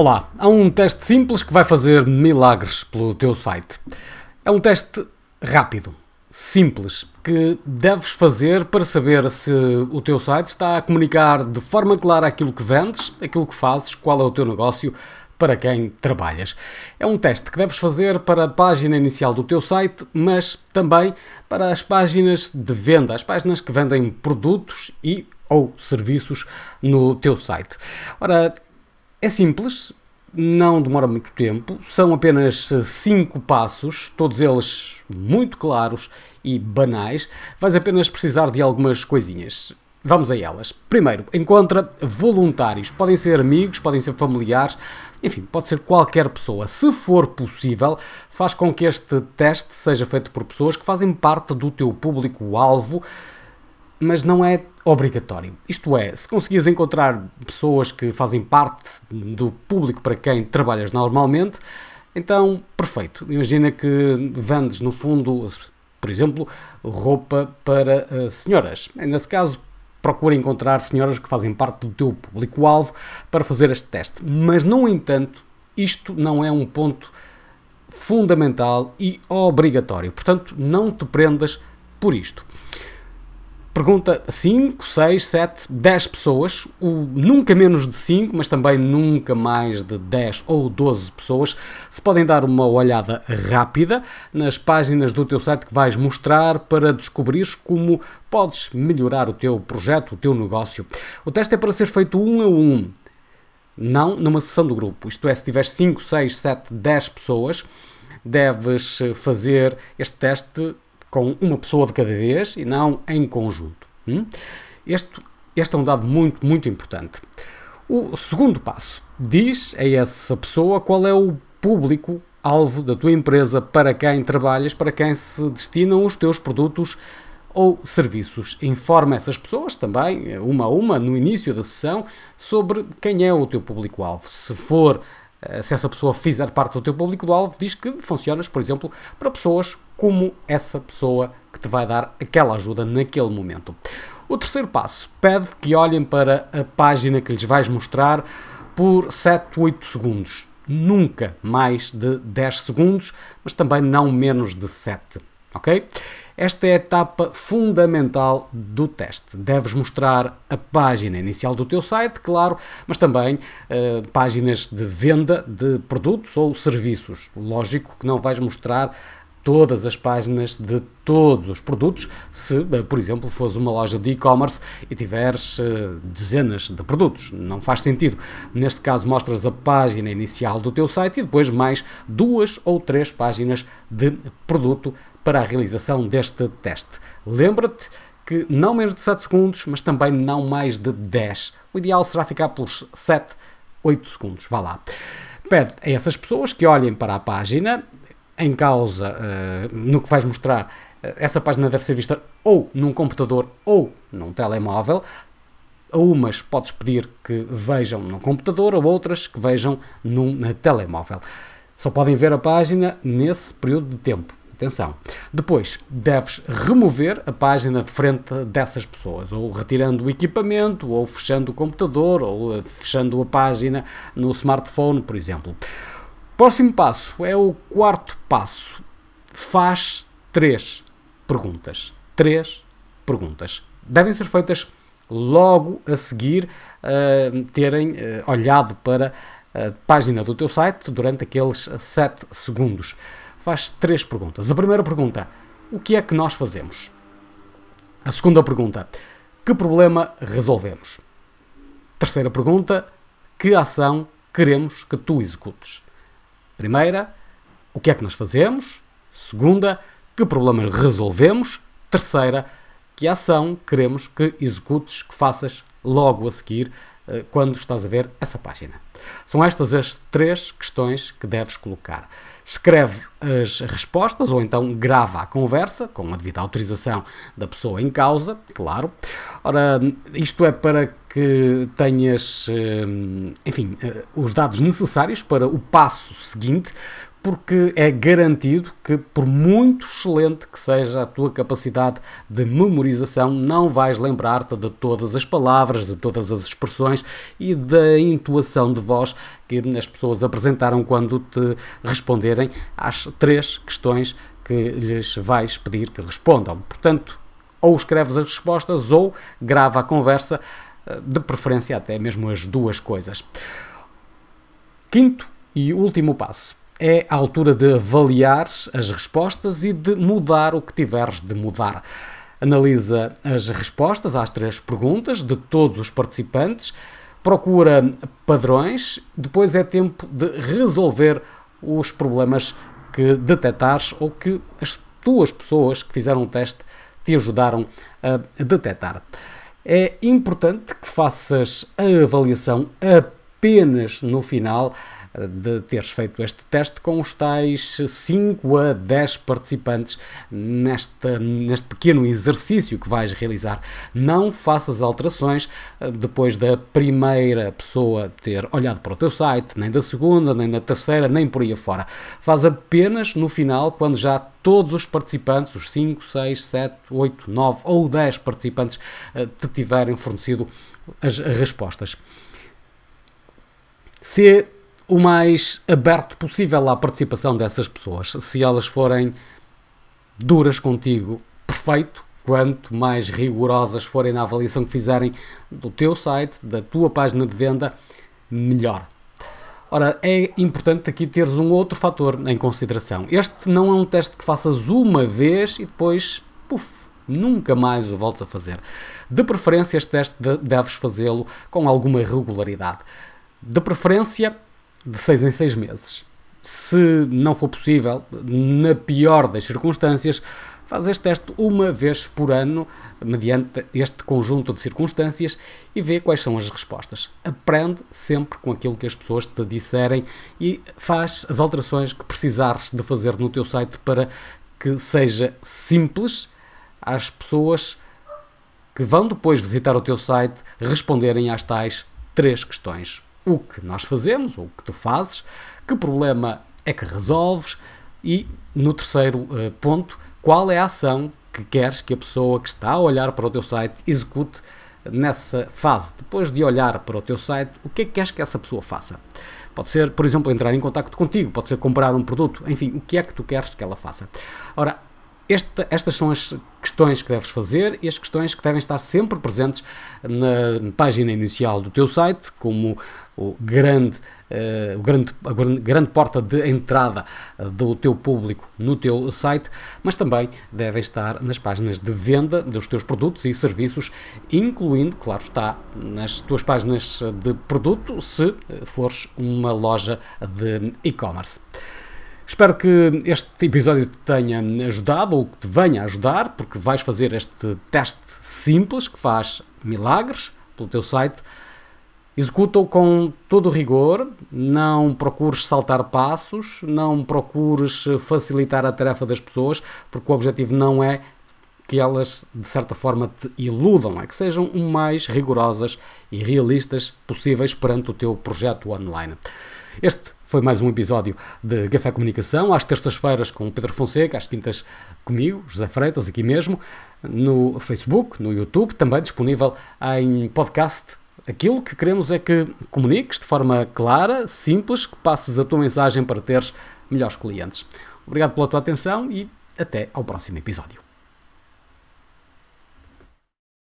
Olá, há um teste simples que vai fazer milagres pelo teu site. É um teste rápido, simples, que deves fazer para saber se o teu site está a comunicar de forma clara aquilo que vendes, aquilo que fazes, qual é o teu negócio, para quem trabalhas. É um teste que deves fazer para a página inicial do teu site, mas também para as páginas de venda, as páginas que vendem produtos e ou serviços no teu site. Ora, é simples, não demora muito tempo, são apenas 5 passos, todos eles muito claros e banais. Vais apenas precisar de algumas coisinhas. Vamos a elas. Primeiro, encontra voluntários. Podem ser amigos, podem ser familiares, enfim, pode ser qualquer pessoa. Se for possível, faz com que este teste seja feito por pessoas que fazem parte do teu público-alvo mas não é obrigatório. Isto é, se conseguires encontrar pessoas que fazem parte do público para quem trabalhas normalmente, então perfeito. Imagina que vendes no fundo, por exemplo, roupa para uh, senhoras. Nesse caso, procura encontrar senhoras que fazem parte do teu público-alvo para fazer este teste. Mas, no entanto, isto não é um ponto fundamental e obrigatório. Portanto, não te prendas por isto. Pergunta 5, 6, 7, 10 pessoas, o, nunca menos de 5, mas também nunca mais de 10 ou 12 pessoas, se podem dar uma olhada rápida nas páginas do teu site que vais mostrar para descobrires como podes melhorar o teu projeto, o teu negócio. O teste é para ser feito um a um, não numa sessão do grupo. Isto é, se tiveres 5, 6, 7, 10 pessoas, deves fazer este teste com uma pessoa de cada vez e não em conjunto. Hum? Este, este é um dado muito, muito importante. O segundo passo diz a essa pessoa qual é o público alvo da tua empresa, para quem trabalhas, para quem se destinam os teus produtos ou serviços. Informa essas pessoas também, uma a uma, no início da sessão, sobre quem é o teu público-alvo. Se for eh, se essa pessoa fizer parte do teu público-alvo, diz que funcionas, por exemplo, para pessoas como essa pessoa que te vai dar aquela ajuda naquele momento. O terceiro passo pede que olhem para a página que lhes vais mostrar por 7, 8 segundos. Nunca mais de 10 segundos, mas também não menos de 7. Ok? Esta é a etapa fundamental do teste. Deves mostrar a página inicial do teu site, claro, mas também uh, páginas de venda de produtos ou serviços. Lógico que não vais mostrar todas as páginas de todos os produtos, se, eh, por exemplo, fores uma loja de e-commerce e tiveres uh, dezenas de produtos. Não faz sentido. Neste caso, mostras a página inicial do teu site e depois mais duas ou três páginas de produto para a realização deste teste. Lembra-te que não menos de 7 segundos, mas também não mais de 10. O ideal será ficar pelos 7, 8 segundos. Vá lá. Pede a essas pessoas que olhem para a página em causa, uh, no que vais mostrar, uh, essa página deve ser vista ou num computador ou num telemóvel. A umas podes pedir que vejam num computador, a outras que vejam num telemóvel. Só podem ver a página nesse período de tempo. Atenção. Depois, deves remover a página de frente dessas pessoas, ou retirando o equipamento, ou fechando o computador, ou eh, fechando a página no smartphone, por exemplo. Próximo passo é o quarto passo. Faz três perguntas. Três perguntas. Devem ser feitas logo a seguir uh, terem uh, olhado para a página do teu site durante aqueles 7 segundos faz três perguntas. A primeira pergunta: o que é que nós fazemos? A segunda pergunta: que problema resolvemos? Terceira pergunta: que ação queremos que tu executes? Primeira: o que é que nós fazemos? Segunda: que problemas resolvemos? Terceira: que ação queremos que executes, que faças logo a seguir eh, quando estás a ver essa página. São estas as três questões que deves colocar escreve as respostas ou então grava a conversa com a devida autorização da pessoa em causa, claro. Ora, isto é para que tenhas, eh, enfim, eh, os dados necessários para o passo seguinte, porque é garantido que, por muito excelente que seja a tua capacidade de memorização, não vais lembrar-te de todas as palavras, de todas as expressões e da intuação de voz que as pessoas apresentaram quando te responderem às três questões que lhes vais pedir que respondam. Portanto, ou escreves as respostas ou grava a conversa, de preferência até mesmo as duas coisas. Quinto e último passo é a altura de avaliar as respostas e de mudar o que tiveres de mudar. Analisa as respostas às três perguntas de todos os participantes, procura padrões, depois é tempo de resolver os problemas que detectares ou que as tuas pessoas que fizeram o teste te ajudaram a detectar. É importante que faças a avaliação apenas no final de teres feito este teste com os tais 5 a 10 participantes nesta, neste pequeno exercício que vais realizar. Não faças alterações eh, depois da primeira pessoa ter olhado para o teu site, nem da segunda, nem da terceira, nem por aí afora. Faz apenas no final, quando já todos os participantes, os 5, 6, 7, 8, 9 ou 10 participantes, eh, te tiverem fornecido as respostas. Se o mais aberto possível à participação dessas pessoas. Se elas forem duras contigo, perfeito. Quanto mais rigorosas forem na avaliação que fizerem do teu site, da tua página de venda, melhor. Ora, é importante aqui teres um outro fator em consideração. Este não é um teste que faças uma vez e depois, puf, nunca mais o voltes a fazer. De preferência, este teste deves fazê-lo com alguma regularidade. De preferência, de seis em seis meses. Se não for possível, na pior das circunstâncias, faz este teste uma vez por ano, mediante este conjunto de circunstâncias, e vê quais são as respostas. Aprende sempre com aquilo que as pessoas te disserem e faz as alterações que precisares de fazer no teu site para que seja simples às pessoas que vão depois visitar o teu site responderem às tais três questões o que nós fazemos, ou o que tu fazes, que problema é que resolves e, no terceiro uh, ponto, qual é a ação que queres que a pessoa que está a olhar para o teu site execute nessa fase. Depois de olhar para o teu site, o que é que queres que essa pessoa faça? Pode ser, por exemplo, entrar em contato contigo, pode ser comprar um produto, enfim, o que é que tu queres que ela faça. Ora, esta, estas são as questões que deves fazer e as questões que devem estar sempre presentes na página inicial do teu site, como o grande, uh, o grande, a grande porta de entrada do teu público no teu site, mas também devem estar nas páginas de venda dos teus produtos e serviços, incluindo, claro está, nas tuas páginas de produto, se fores uma loja de e-commerce. Espero que este episódio te tenha ajudado ou que te venha ajudar, porque vais fazer este teste simples que faz milagres pelo teu site. Executa-o com todo o rigor, não procures saltar passos, não procures facilitar a tarefa das pessoas, porque o objetivo não é que elas de certa forma te iludam, é que sejam o mais rigorosas e realistas possíveis perante o teu projeto online. Este foi mais um episódio de Café Comunicação, às terças-feiras com Pedro Fonseca, às quintas comigo, José Freitas, aqui mesmo, no Facebook, no YouTube, também disponível em podcast. Aquilo que queremos é que comuniques de forma clara, simples, que passes a tua mensagem para teres melhores clientes. Obrigado pela tua atenção e até ao próximo episódio.